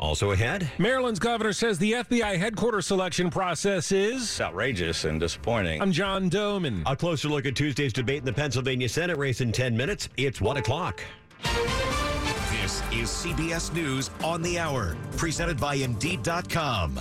Also ahead, Maryland's governor says the FBI headquarters selection process is outrageous and disappointing. I'm John Domen. A closer look at Tuesday's debate in the Pennsylvania Senate race in 10 minutes. It's 1 o'clock. This is CBS News on the Hour, presented by Indeed.com.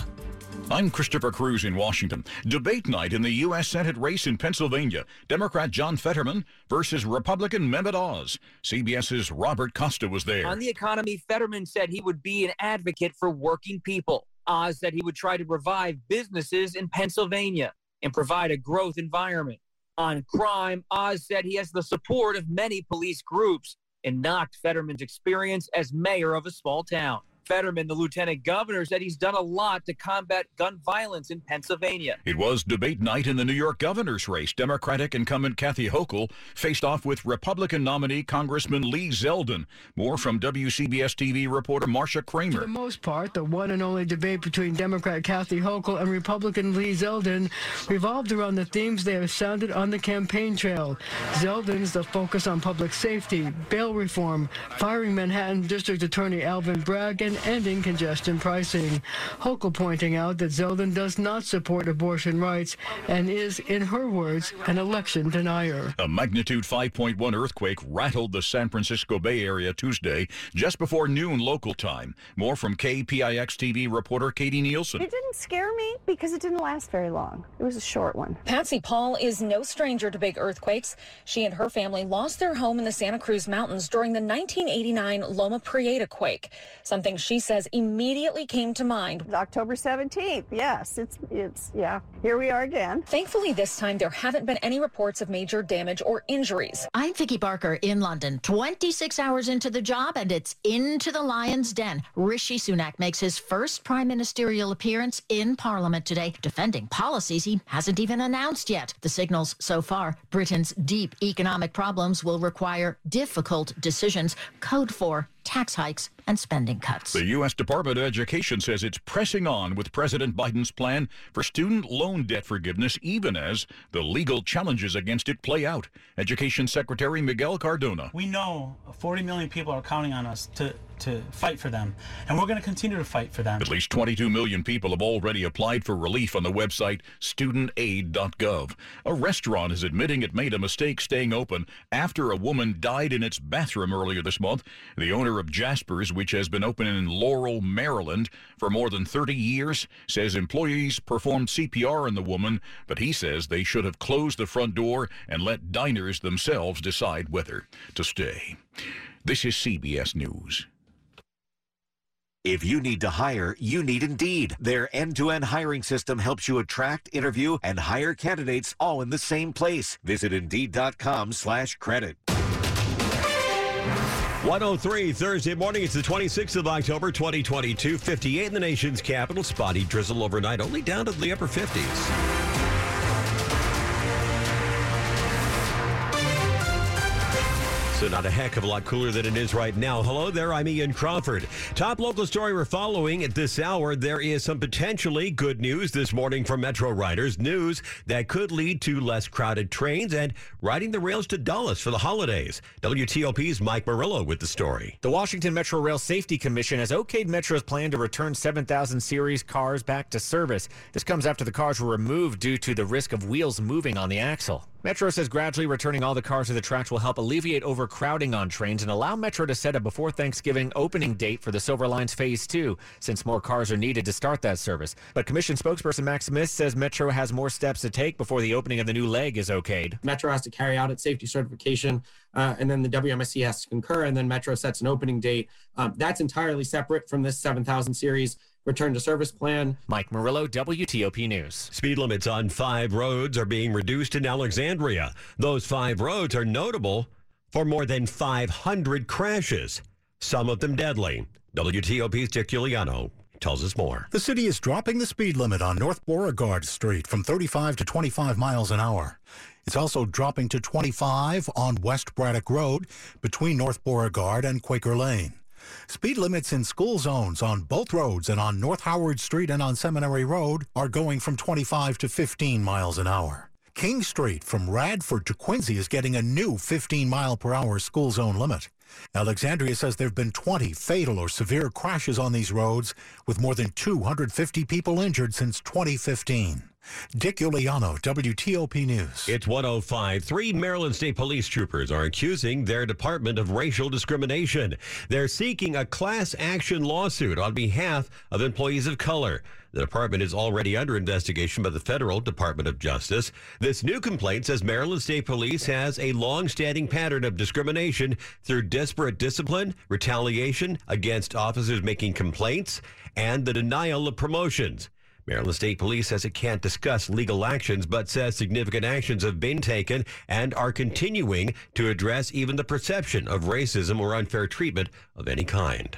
I'm Christopher Cruz in Washington. Debate night in the U.S. Senate race in Pennsylvania. Democrat John Fetterman versus Republican Mehmet Oz. CBS's Robert Costa was there. On the economy, Fetterman said he would be an advocate for working people. Oz said he would try to revive businesses in Pennsylvania and provide a growth environment. On crime, Oz said he has the support of many police groups and knocked Fetterman's experience as mayor of a small town. Fetterman, the lieutenant governor, said he's done a lot to combat gun violence in Pennsylvania. It was debate night in the New York governor's race. Democratic incumbent Kathy Hochul faced off with Republican nominee Congressman Lee Zeldin. More from WCBS TV reporter Marcia Kramer. For the most part, the one and only debate between Democrat Kathy Hochul and Republican Lee Zeldin revolved around the themes they have sounded on the campaign trail. Zeldin's the focus on public safety, bail reform, firing Manhattan District Attorney Alvin Bragg, and ending congestion pricing. Hochul pointing out that Zeldin does not support abortion rights and is, in her words, an election denier. A magnitude 5.1 earthquake rattled the San Francisco Bay Area Tuesday, just before noon local time. More from KPIX TV reporter Katie Nielsen. It didn't scare me because it didn't last very long. It was a short one. Patsy Paul is no stranger to big earthquakes. She and her family lost their home in the Santa Cruz Mountains during the 1989 Loma Prieta quake, something she says immediately came to mind. October 17th. Yes, it's it's yeah. Here we are again. Thankfully this time there haven't been any reports of major damage or injuries. I'm Vicki Barker in London. 26 hours into the job and it's into the lion's den. Rishi Sunak makes his first prime ministerial appearance in parliament today, defending policies he hasn't even announced yet. The signals so far, Britain's deep economic problems will require difficult decisions. Code for tax hikes and spending cuts. The U.S. Department of Education says it's pressing on with President Biden's plan for student loan debt forgiveness, even as the legal challenges against it play out. Education Secretary Miguel Cardona. We know 40 million people are counting on us to to fight for them, and we're going to continue to fight for them. At least 22 million people have already applied for relief on the website studentaid.gov. A restaurant is admitting it made a mistake staying open after a woman died in its bathroom earlier this month. The owner of Jasper's, which has been open in Laurel, Maryland for more than 30 years, says employees performed CPR on the woman, but he says they should have closed the front door and let diners themselves decide whether to stay. This is CBS News. If you need to hire, you need Indeed. Their end-to-end hiring system helps you attract, interview, and hire candidates all in the same place. Visit Indeed.com slash credit. 103 Thursday morning. It's the 26th of October, 2022. 58 in the nation's capital. Spotty drizzle overnight, only down to the upper 50s. Not a heck of a lot cooler than it is right now. Hello there, I'm Ian Crawford. Top local story we're following at this hour. There is some potentially good news this morning for Metro riders. News that could lead to less crowded trains and riding the rails to Dulles for the holidays. WTOP's Mike Murillo with the story. The Washington Metro Rail Safety Commission has okayed Metro's plan to return 7,000 series cars back to service. This comes after the cars were removed due to the risk of wheels moving on the axle. Metro says gradually returning all the cars to the tracks will help alleviate overcrowding on trains and allow Metro to set a before Thanksgiving opening date for the Silver Lines Phase 2, since more cars are needed to start that service. But Commission spokesperson Max Smith says Metro has more steps to take before the opening of the new leg is okayed. Metro has to carry out its safety certification, uh, and then the WMSC has to concur, and then Metro sets an opening date. Um, that's entirely separate from this 7,000 series return to service plan. Mike Murillo, WTOP News. Speed limits on five roads are being reduced in Alexandria. Those five roads are notable for more than 500 crashes, some of them deadly. WTOP's Dick Uliano tells us more. The city is dropping the speed limit on North Beauregard Street from 35 to 25 miles an hour. It's also dropping to 25 on West Braddock Road between North Beauregard and Quaker Lane. Speed limits in school zones on both roads and on North Howard Street and on Seminary Road are going from 25 to 15 miles an hour. King Street from Radford to Quincy is getting a new 15 mile per hour school zone limit. Alexandria says there have been 20 fatal or severe crashes on these roads, with more than 250 people injured since 2015. Dick Uliano, WTOP News. It's 105. Three Maryland State Police troopers are accusing their department of racial discrimination. They're seeking a class action lawsuit on behalf of employees of color. The department is already under investigation by the federal Department of Justice. This new complaint says Maryland State Police has a long-standing pattern of discrimination through disparate discipline, retaliation against officers making complaints, and the denial of promotions. Maryland State Police says it can't discuss legal actions, but says significant actions have been taken and are continuing to address even the perception of racism or unfair treatment of any kind.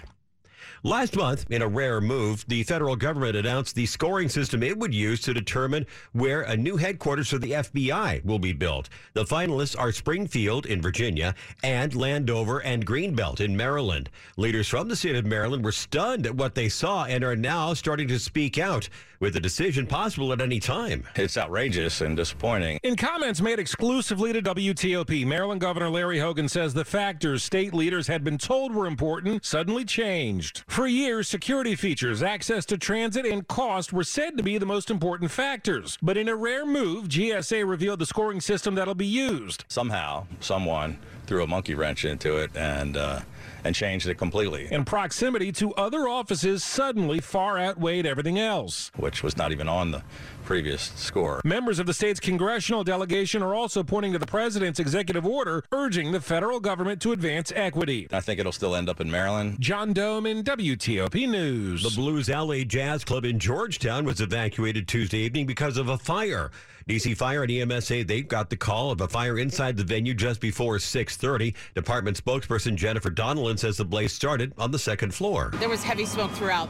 Last month, in a rare move, the federal government announced the scoring system it would use to determine where a new headquarters for the FBI will be built. The finalists are Springfield in Virginia and Landover and Greenbelt in Maryland. Leaders from the state of Maryland were stunned at what they saw and are now starting to speak out with the decision possible at any time. It's outrageous and disappointing. In comments made exclusively to WTOP, Maryland Governor Larry Hogan says the factors state leaders had been told were important suddenly changed. For years, security features, access to transit, and cost were said to be the most important factors. But in a rare move, GSA revealed the scoring system that'll be used. Somehow, someone threw a monkey wrench into it and uh, and changed it completely. And proximity to other offices suddenly far outweighed everything else, which was not even on the previous score. Members of the state's congressional delegation are also pointing to the president's executive order urging the federal government to advance equity. I think it'll still end up in Maryland. John Domen WTOP News. The Blues Alley Jazz Club in Georgetown was evacuated Tuesday evening because of a fire. DC Fire and EMS say they got the call of a fire inside the venue just before 6:30. Department spokesperson Jennifer Donelan says the blaze started on the second floor. There was heavy smoke throughout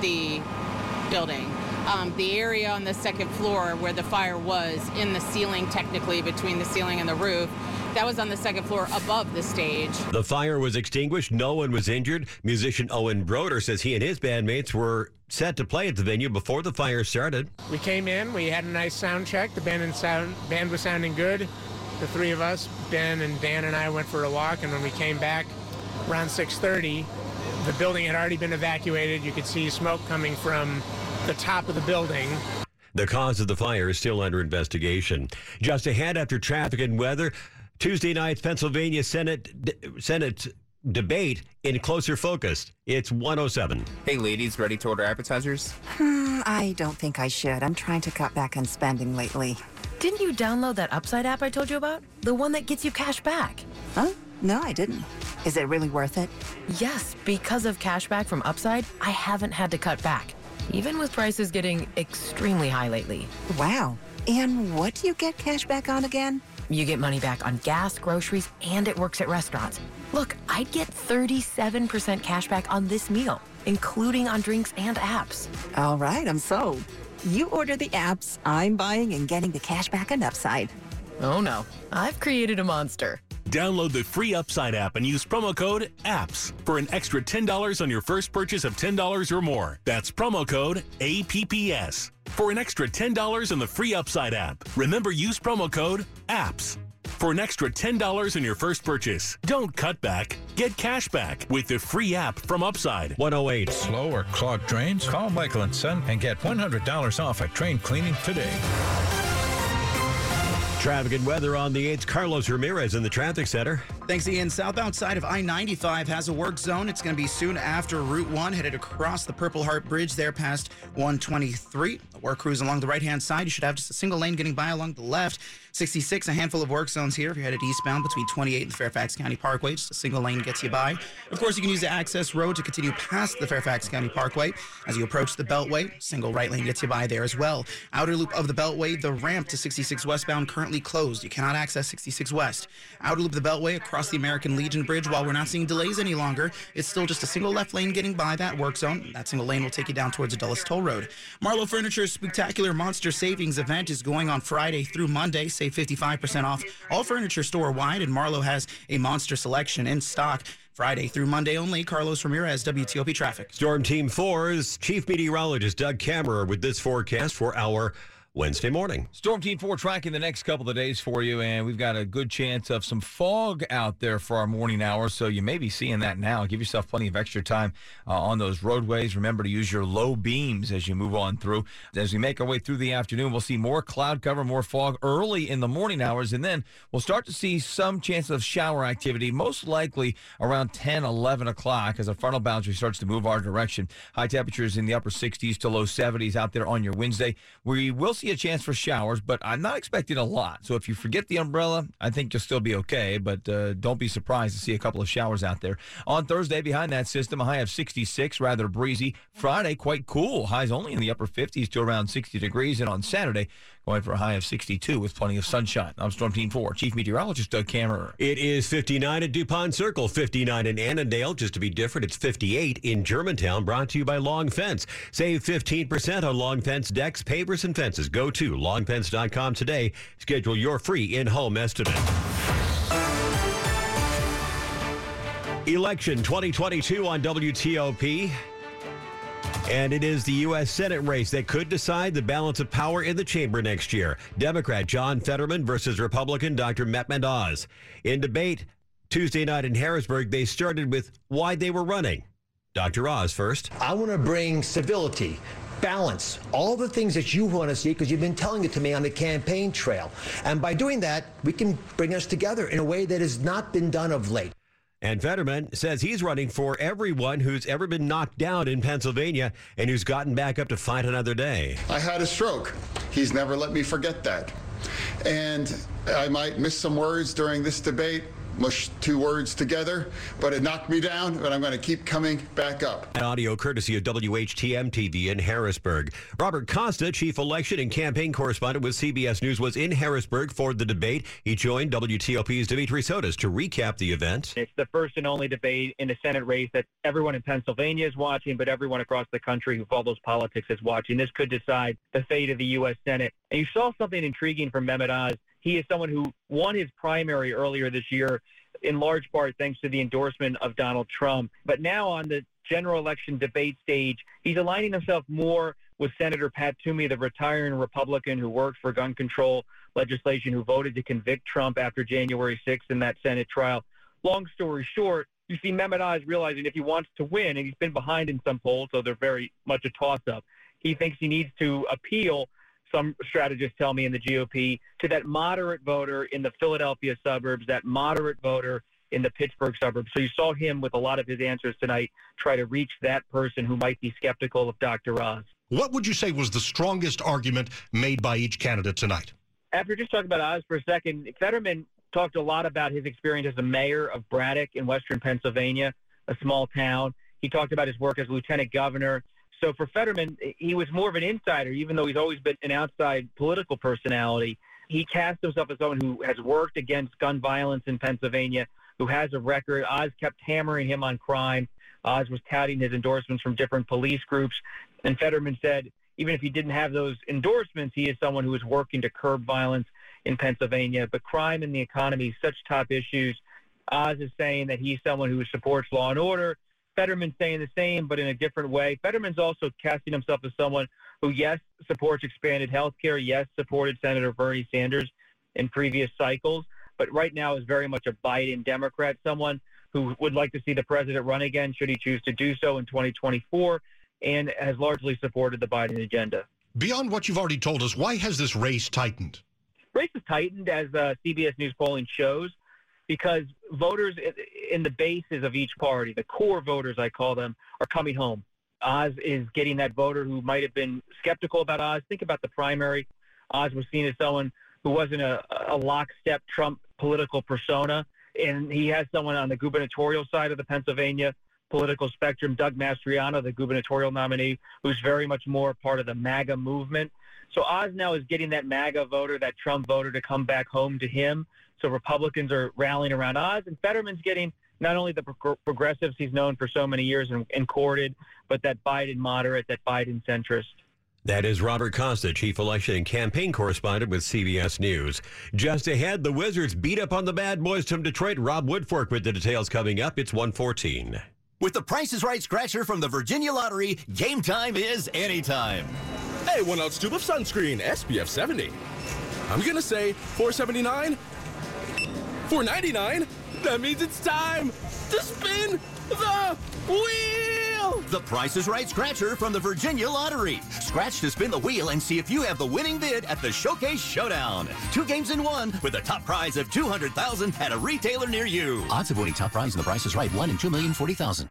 the building. Um, the area on the second floor where the fire was in the ceiling, technically between the ceiling and the roof, that was on the second floor above the stage. The fire was extinguished. No one was injured. Musician Owen Broder says he and his bandmates were set to play at the venue before the fire started. We came in, we had a nice sound check. The band and sound band was sounding good. The three of us, Ben and Dan and I went for a walk and when we came back around 6:30, the building had already been evacuated. You could see smoke coming from the top of the building. The cause of the fire is still under investigation. Just ahead after traffic and weather, Tuesday night's Pennsylvania Senate Senate debate in closer focus. It's 107. Hey, ladies, ready to order appetizers? Hmm, I don't think I should. I'm trying to cut back on spending lately. Didn't you download that Upside app I told you about? The one that gets you cash back. Huh? No, I didn't. Is it really worth it? Yes, because of cashback from Upside, I haven't had to cut back, even with prices getting extremely high lately. Wow. And what do you get cash back on again? You get money back on gas, groceries, and it works at restaurants. Look, I'd get 37% cash back on this meal, including on drinks and apps. All right, I'm sold. You order the apps, I'm buying and getting the cash back and Upside. Oh no, I've created a monster. Download the free Upside app and use promo code APPS for an extra $10 on your first purchase of $10 or more. That's promo code APPS for an extra $10 on the free Upside app. Remember, use promo code APPS for an extra $10 on your first purchase. Don't cut back. Get cash back with the free app from Upside. 108. Slow or clogged drains? Call Michael and Son and get $100 off a drain cleaning today. Traffic and weather on the 8th. Carlos Ramirez in the traffic center. Thanks, Ian. South outside of I 95 has a work zone. It's going to be soon after Route 1, headed across the Purple Heart Bridge there past 123. The work crews along the right hand side. You should have just a single lane getting by along the left. 66, a handful of work zones here if you're headed eastbound between 28 and the Fairfax County Parkway. Just a single lane gets you by. Of course, you can use the access road to continue past the Fairfax County Parkway. As you approach the Beltway, single right lane gets you by there as well. Outer loop of the Beltway, the ramp to 66 westbound currently currently closed. You cannot access 66 West. Outer loop of the Beltway across the American Legion Bridge. While we're not seeing delays any longer, it's still just a single left lane getting by that work zone. That single lane will take you down towards the Dulles Toll Road. Marlo Furniture's spectacular Monster Savings event is going on Friday through Monday. Save 55% off all furniture store wide, and Marlo has a monster selection in stock. Friday through Monday only. Carlos Ramirez, WTOP Traffic. Storm Team 4's Chief Meteorologist Doug Kammerer with this forecast for our Wednesday morning. Storm Team 4 tracking the next couple of days for you, and we've got a good chance of some fog out there for our morning hours, so you may be seeing that now. Give yourself plenty of extra time uh, on those roadways. Remember to use your low beams as you move on through. As we make our way through the afternoon, we'll see more cloud cover, more fog early in the morning hours, and then we'll start to see some chance of shower activity, most likely around 10, 11 o'clock as our frontal boundary starts to move our direction. High temperatures in the upper 60s to low 70s out there on your Wednesday. We will see a chance for showers, but I'm not expecting a lot. So if you forget the umbrella, I think you'll still be okay, but uh, don't be surprised to see a couple of showers out there. On Thursday, behind that system, a high of 66, rather breezy. Friday, quite cool. Highs only in the upper 50s to around 60 degrees. And on Saturday, going for a high of 62 with plenty of sunshine. I'm Storm Team 4, Chief Meteorologist Doug Kammerer. It is 59 at DuPont Circle, 59 in Annandale. Just to be different, it's 58 in Germantown. Brought to you by Long Fence. Save 15% on Long Fence decks, pavers, and fences. Go to longfence.com today. Schedule your free in-home estimate. Election 2022 on WTOP. And it is the U.S. Senate race that could decide the balance of power in the chamber next year. Democrat John Fetterman versus Republican Dr. Mehmet Oz. In debate Tuesday night in Harrisburg, they started with why they were running. Dr. Oz first. I want to bring civility, balance, all the things that you want to see because you've been telling it to me on the campaign trail. And by doing that, we can bring us together in a way that has not been done of late. And Fetterman says he's running for everyone who's ever been knocked down in Pennsylvania and who's gotten back up to fight another day. I had a stroke. He's never let me forget that. And I might miss some words during this debate, mush two words together, but it knocked me down, but I'm going to keep coming back up. An audio courtesy of WHTM TV in Harrisburg. Robert Costa, chief election and campaign correspondent with CBS News, was in Harrisburg for the debate. He joined WTOP's Dimitri Sotis to recap the event. It's the first and only debate in a Senate race that everyone in Pennsylvania is watching, but everyone across the country who follows politics is watching. This could decide the fate of the U.S. Senate. And you saw something intriguing from Mehmet Oz. He is someone who won his primary earlier this year, in large part thanks to the endorsement of Donald Trump. But now on the general election debate stage, he's aligning himself more with Senator Pat Toomey, the retiring Republican who worked for gun control legislation, who voted to convict Trump after January 6th in that Senate trial. Long story short, you see Mehmet Oz realizing if he wants to win, and he's been behind in some polls, so they're very much a toss-up, he thinks he needs to appeal some strategists tell me in the GOP, to that moderate voter in the Philadelphia suburbs, that moderate voter in the Pittsburgh suburbs. So you saw him with a lot of his answers tonight try to reach that person who might be skeptical of Dr. Oz. What would you say was the strongest argument made by each candidate tonight? After just talking about Oz for a second, Fetterman talked a lot about his experience as a mayor of Braddock in western Pennsylvania, a small town. He talked about his work as lieutenant governor. So for Fetterman, he was more of an insider, even though he's always been an outside political personality. He cast himself as someone who has worked against gun violence in Pennsylvania, who has a record. Oz kept hammering him on crime. Oz was touting his endorsements from different police groups. And Fetterman said, even if he didn't have those endorsements, he is someone who is working to curb violence in Pennsylvania. But crime and the economy, such top issues. Oz is saying that he's someone who supports law and order. Fetterman saying the same, but in a different way. Fetterman's also casting himself as someone who, yes, supports expanded health care, yes, supported Senator Bernie Sanders in previous cycles, but right now is very much a Biden Democrat, someone who would like to see the president run again should he choose to do so in 2024, and has largely supported the Biden agenda. Beyond what you've already told us, why has this race tightened? Race has tightened, as uh, CBS News polling shows because voters in the bases of each party, the core voters, I call them, are coming home. Oz is getting that voter who might have been skeptical about Oz. Think about the primary. Oz was seen as someone who wasn't a, a lockstep Trump political persona, and he has someone on the gubernatorial side of the Pennsylvania political spectrum, Doug Mastriano, the gubernatorial nominee, who's very much more part of the MAGA movement. So Oz now is getting that MAGA voter, that Trump voter, to come back home to him. So Republicans are rallying around Oz, and Fetterman's getting not only the pro- progressives he's known for so many years and, and courted, but that Biden moderate, that Biden centrist. That is Robert Costa, Chief Election and Campaign Correspondent with CBS News. Just ahead, the Wizards beat up on the bad boys from Detroit. Rob Woodfork with the details coming up. It's 114. With the Price is Right scratcher from the Virginia Lottery, game time is anytime. Hey, one ounce tube of sunscreen, SPF 70. I'm gonna say 479, 499. That means it's time to spin the wheel. The Price is Right scratcher from the Virginia Lottery. Scratch to spin the wheel and see if you have the winning bid at the Showcase Showdown. Two games in one with a top prize of 200000 at a retailer near you. Odds of winning top prize in the Price is Right, 1 in 2,040,000.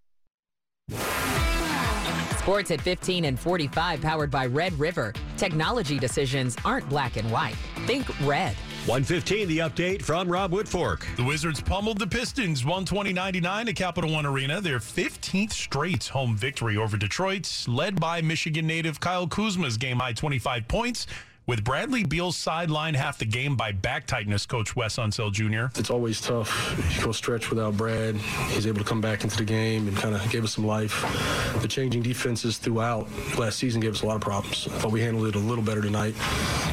Sports at 15 and 45 powered by Red River. Technology decisions aren't black and white. Think red. 115, the update from Rob Woodfork. The Wizards pummeled the Pistons 120-99 at Capital One Arena, their 15th straight home victory over Detroit, led by Michigan native Kyle Kuzma's game high 25 points. With Bradley Beal's sideline half the game by back tightness, Coach Wes Unseld Jr. It's always tough. You go stretch without Brad. He's able to come back into the game and kind of gave us some life. The changing defenses throughout last season gave us a lot of problems. I thought we handled it a little better tonight.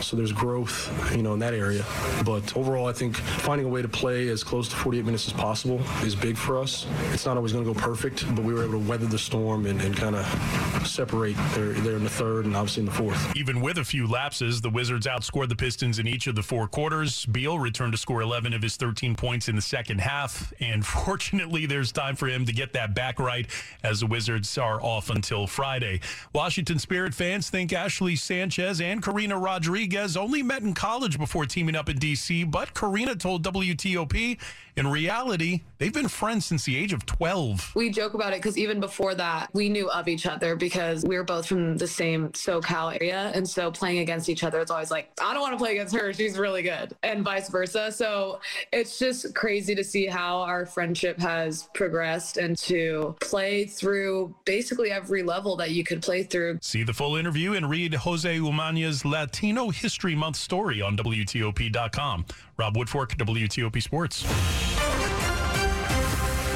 So there's growth, you know, in that area. But overall, I think finding a way to play as close to 48 minutes as possible is big for us. It's not always going to go perfect, but we were able to weather the storm and, and kind of separate there, there in the third and obviously in the fourth. Even with a few lapses, the Wizards outscored the Pistons in each of the four quarters. Beal returned to score 11 of his 13 points in the second half, and fortunately, there's time for him to get that back right as the Wizards are off until Friday. Washington Spirit fans think Ashley Sanchez and Karina Rodriguez only met in college before teaming up in D.C., but Karina told WTOP in reality, they've been friends since the age of 12. We joke about it because even before that, we knew of each other because we were both from the same SoCal area. And so playing against each other, it's always like, I don't want to play against her. She's really good. And vice versa. So it's just crazy to see how our friendship has progressed and to play through basically every level that you could play through. See the full interview and read Jose Umana's Latino History Month story on WTOP.com. Rob Woodfork, WTOP Sports.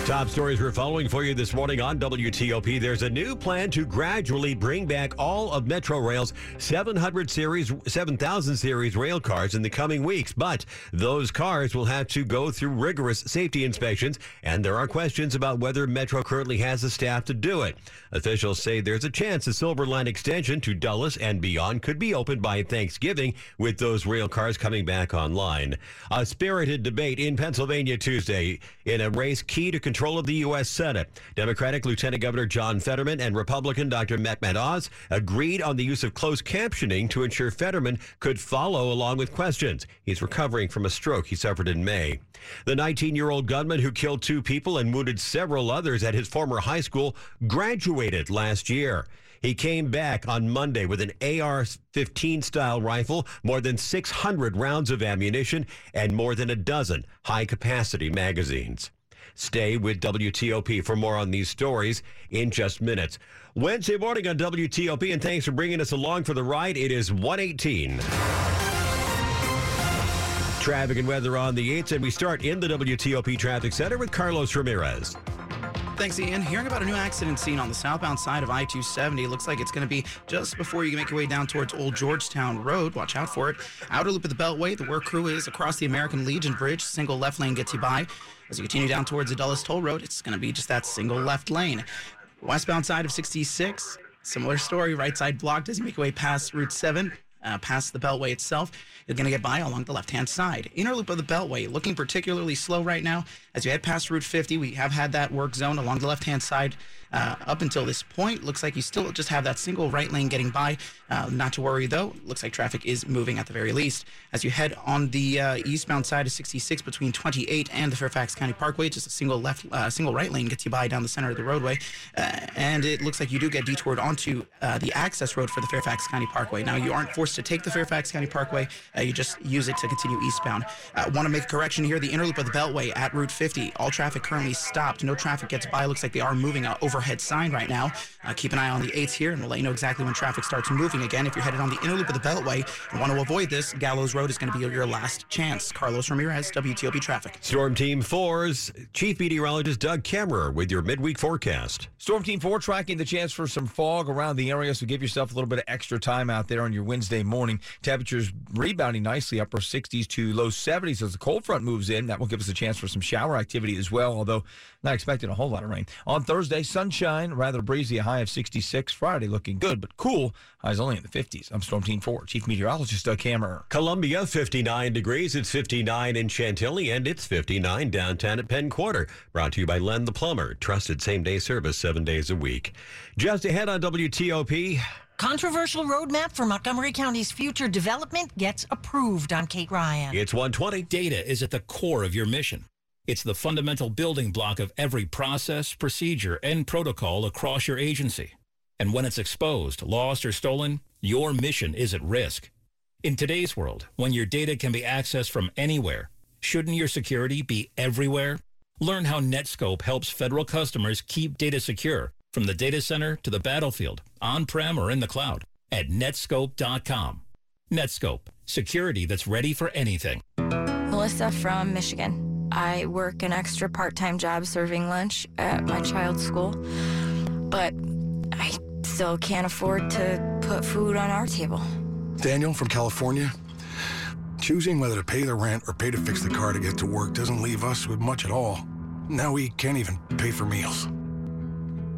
Top stories we're following for you this morning on WTOP. There's a new plan to gradually bring back all of Metro Rail's 700 series, 7000 series rail cars in the coming weeks. But those cars will have to go through rigorous safety inspections, and there are questions about whether Metro currently has the staff to do it. Officials say there's a chance the Silver Line extension to Dulles and beyond could be opened by Thanksgiving with those rail cars coming back online. A spirited debate in Pennsylvania Tuesday in a race key to control of the U.S. Senate. Democratic Lieutenant Governor John Fetterman and Republican Dr. Mehmet Oz agreed on the use of closed captioning to ensure Fetterman could follow along with questions. He's recovering from a stroke he suffered in May. The 19 year old gunman who killed two people and wounded several others at his former high school graduated last year. He came back on Monday with an AR 15 style rifle, more than 600 rounds of ammunition, and more than a dozen high capacity magazines. Stay with WTOP for more on these stories in just minutes. Wednesday morning on WTOP, and thanks for bringing us along for the ride. It is 118. Traffic and weather on the 8th, and we start in the WTOP Traffic Center with Carlos Ramirez. Thanks, Ian. Hearing about a new accident scene on the southbound side of I 270. Looks like it's going to be just before you make your way down towards Old Georgetown Road. Watch out for it. Outer loop of the Beltway. The work crew is across the American Legion Bridge. Single left lane gets you by. As you continue down towards the Dulles Toll Road, it's going to be just that single left lane. Westbound side of 66. Similar story. Right side blocked as you make your way past Route 7. Uh, past the Beltway itself, you're going to get by along the left hand side. Inner loop of the Beltway looking particularly slow right now. As you head past Route 50, we have had that work zone along the left hand side uh, up until this point. Looks like you still just have that single right lane getting by. Uh, not to worry though. Looks like traffic is moving at the very least. As you head on the uh, eastbound side of 66 between 28 and the Fairfax County Parkway, just a single left, uh, single right lane gets you by down the center of the roadway. Uh, and it looks like you do get detoured onto uh, the access road for the Fairfax County Parkway. Now you aren't forced to take the Fairfax County Parkway. you just use it to continue eastbound. Want to make a correction here. The inner loop of the Beltway at Route 50. All traffic currently stopped. No traffic gets by. Looks like they are moving over overhead sign right now. Uh, keep an eye on the 8s here, and we'll let you know exactly when traffic starts moving again. If you're headed on the inner loop of the Beltway and want to avoid this, Gallows Road is going to be your last chance. Carlos Ramirez, WTOP Traffic. Storm Team 4's Chief Meteorologist Doug Kammerer with your midweek forecast. Storm Team 4 tracking the chance for some fog around the area, so give yourself a little bit of extra time out there on your Wednesday morning. Temperatures rebounding nicely, upper 60s to low 70s as the cold front moves in. That will give us a chance for some shower activity as well, although not expecting a whole lot of rain. On Thursday, sunshine, rather breezy, a high of 66. Friday looking good, but cool. Highs only in the 50s. I'm Storm Team 4, Chief Meteorologist Doug Kammerer. Columbia, 59 degrees. It's 59 in Chantilly, and it's 59 downtown at Penn Quarter. Brought to you by Len the Plumber. Trusted same day service seven days a week. Just ahead on WTOP. Controversial roadmap for Montgomery County's future development gets approved on Kate Ryan. It's 120. Data is at the core of your mission. It's the fundamental building block of every process, procedure, and protocol across your agency. And when it's exposed, lost, or stolen, your mission is at risk. In today's world, when your data can be accessed from anywhere, shouldn't your security be everywhere? Learn how Netskope helps federal customers keep data secure from the data center to the battlefield, on-prem or in the cloud at netskope.com. Netskope, security that's ready for anything. Melissa from Michigan. I work an extra part-time job serving lunch at my child's school, but I still can't afford to put food on our table. Daniel from California. Choosing whether to pay the rent or pay to fix the car to get to work doesn't leave us with much at all. Now we can't even pay for meals.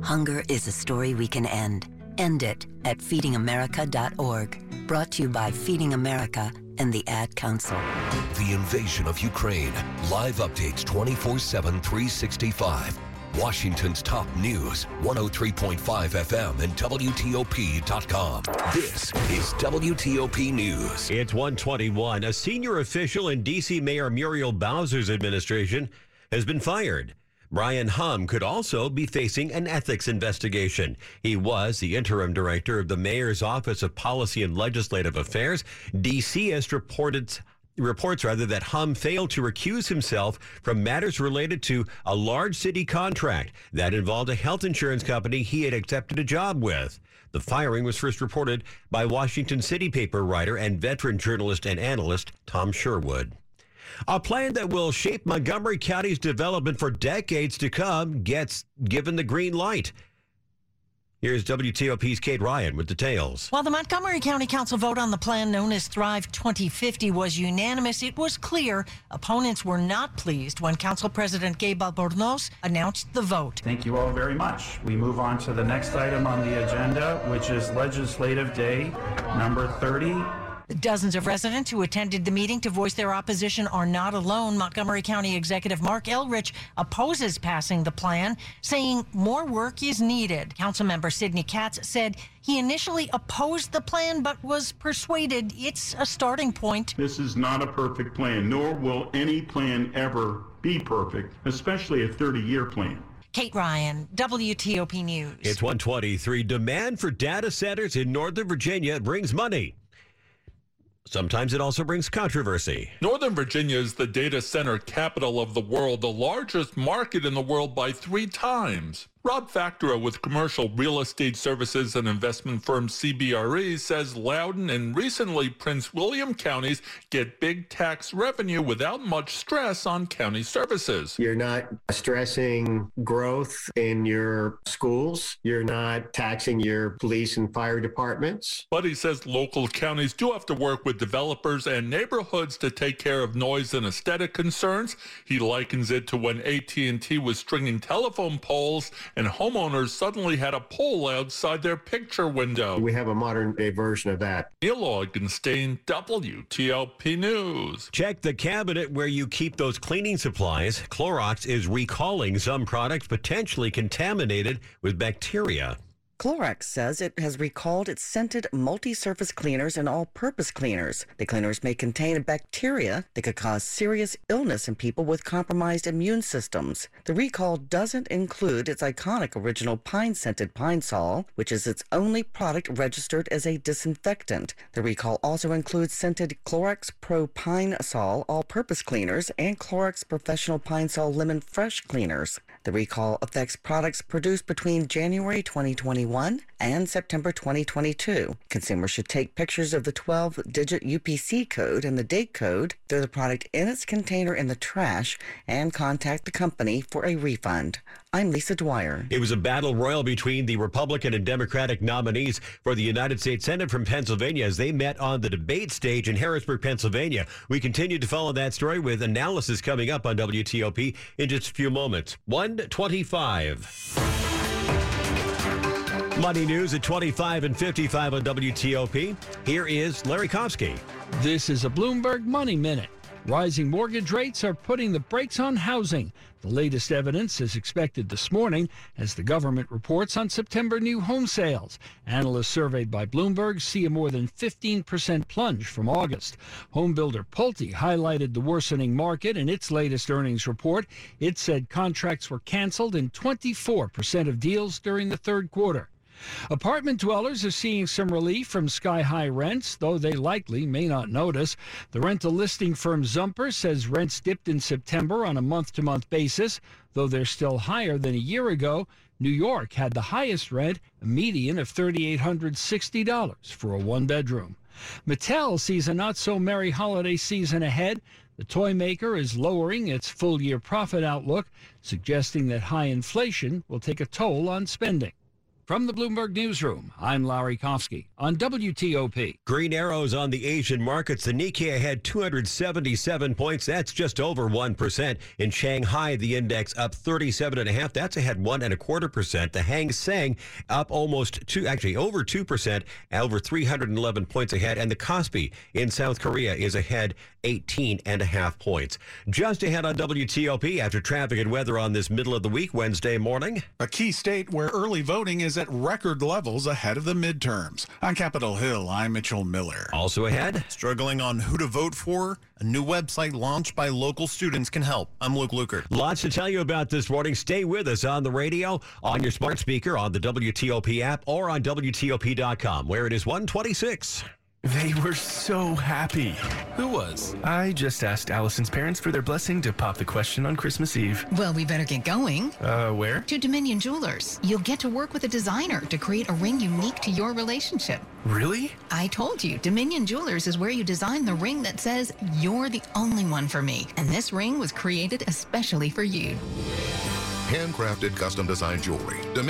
Hunger is a story we can end. End it at feedingamerica.org. Brought to you by Feeding America and the Ad Council. The invasion of Ukraine. Live updates 24 7, 365. Washington's top news 103.5 FM and WTOP.com. This is WTOP News. It's 121. A senior official in D.C. Mayor Muriel Bowser's administration has been fired. Brian Humm could also be facing an ethics investigation. He was the interim director of the mayor's office of policy and legislative affairs. D.C. has reported reports rather that Humm failed to recuse himself from matters related to a large city contract that involved a health insurance company he had accepted a job with. The firing was first reported by Washington City paper writer and veteran journalist and analyst Tom Sherwood. A plan that will shape Montgomery County's development for decades to come gets given the green light. Here's WTOP's Kate Ryan with details. While the Montgomery County Council vote on the plan known as Thrive 2050 was unanimous, it was clear opponents were not pleased when Council President Gabe Albornoz announced the vote. Thank you all very much. We move on to the next item on the agenda, which is Legislative Day number 30. Dozens of residents who attended the meeting to voice their opposition are not alone. Montgomery County Executive Marc Elrich opposes passing the plan, saying more work is needed. Councilmember Sidney Katz said he initially opposed the plan but was persuaded it's a starting point. This is not a perfect plan, nor will any plan ever be perfect, especially a 30 year plan. Kate Ryan, WTOP News. It's 123. Demand for data centers in Northern Virginia brings money. Sometimes it also brings controversy. Northern Virginia is the data center capital of the world, the largest market in the world by three times. Rob Factoro with commercial real estate services and investment firm CBRE says Loudoun and recently Prince William counties get big tax revenue without much stress on county services. You're not stressing growth in your schools. You're not taxing your police and fire departments. But he says local counties do have to work with developers and neighborhoods to take care of noise and aesthetic concerns. He likens it to when AT&T was stringing telephone poles and homeowners suddenly had a pole outside their picture window. We have a modern day version of that. Neil Augenstein, WTOP News. Check the cabinet where you keep those cleaning supplies. Clorox is recalling some products potentially contaminated with bacteria. Clorox says it has recalled its scented multi-surface cleaners and all-purpose cleaners. The cleaners may contain bacteria that could cause serious illness in people with compromised immune systems. The recall doesn't include its iconic original pine-scented Pine Sol, which is its only product registered as a disinfectant. The recall also includes scented Clorox Pro Pine Sol all-purpose cleaners and Clorox Professional Pine Sol Lemon Fresh cleaners. The recall affects products produced between January 2021 and September 2022. Consumers should take pictures of the 12 digit UPC code and the date code, throw the product in its container in the trash, and contact the company for a refund. I'm Lisa Dwyer. It was a battle royal between the Republican and Democratic nominees for the United States Senate from Pennsylvania as they met on the debate stage in Harrisburg, Pennsylvania. We continue to follow that story with analysis coming up on WTOP in just a few moments. 125. Money news at 25 and 55 on WTOP. Here is Larry Kofsky. This is a Bloomberg Money Minute. Rising mortgage rates are putting the brakes on housing. The latest evidence is expected this morning as the government reports on September new home sales. Analysts surveyed by Bloomberg see a more than 15% plunge from August. Homebuilder Pulte highlighted the worsening market in its latest earnings report. It said contracts were canceled in 24% of deals during the third quarter. Apartment dwellers are seeing some relief from sky high rents, though they likely may not notice. The rental listing firm Zumper says rents dipped in September on a month to month basis, though they're still higher than a year ago. New York had the highest rent, a median of $3,860 for a one bedroom. Mattel sees a not so merry holiday season ahead. The toy maker is lowering its full year profit outlook, suggesting that high inflation will take a toll on spending. From the Bloomberg Newsroom, I'm Larry Kofsky on WTOP. Green arrows on the Asian markets. The Nikkei had 277 points. That's just over 1%. In Shanghai, the index up 37.5. That's ahead one and a quarter percent. The Hang Seng up almost two, actually over 2%, over 311 points ahead. And the Kospi in South Korea is ahead 18 and a half points. Just ahead on WTOP after traffic and weather on this middle of the week, Wednesday morning. A key state where early voting is at record levels ahead of the midterms. On Capitol Hill, I'm Mitchell Miller. Also ahead, struggling on who to vote for. A new website launched by local students can help. I'm Luke Lukert. Lots to tell you about this morning. Stay with us on the radio, on your smart speaker, on the WTOP app, or on WTOP.com, where it is 126. They were so happy. Who was? I just asked Allison's parents for their blessing to pop the question on Christmas Eve. Well, we better get going. Uh, where? To Dominion Jewelers. You'll get to work with a designer to create a ring unique to your relationship. Really? I told you, Dominion Jewelers is where you design the ring that says, You're the only one for me. And this ring was created especially for you. Handcrafted custom design jewelry. Dominion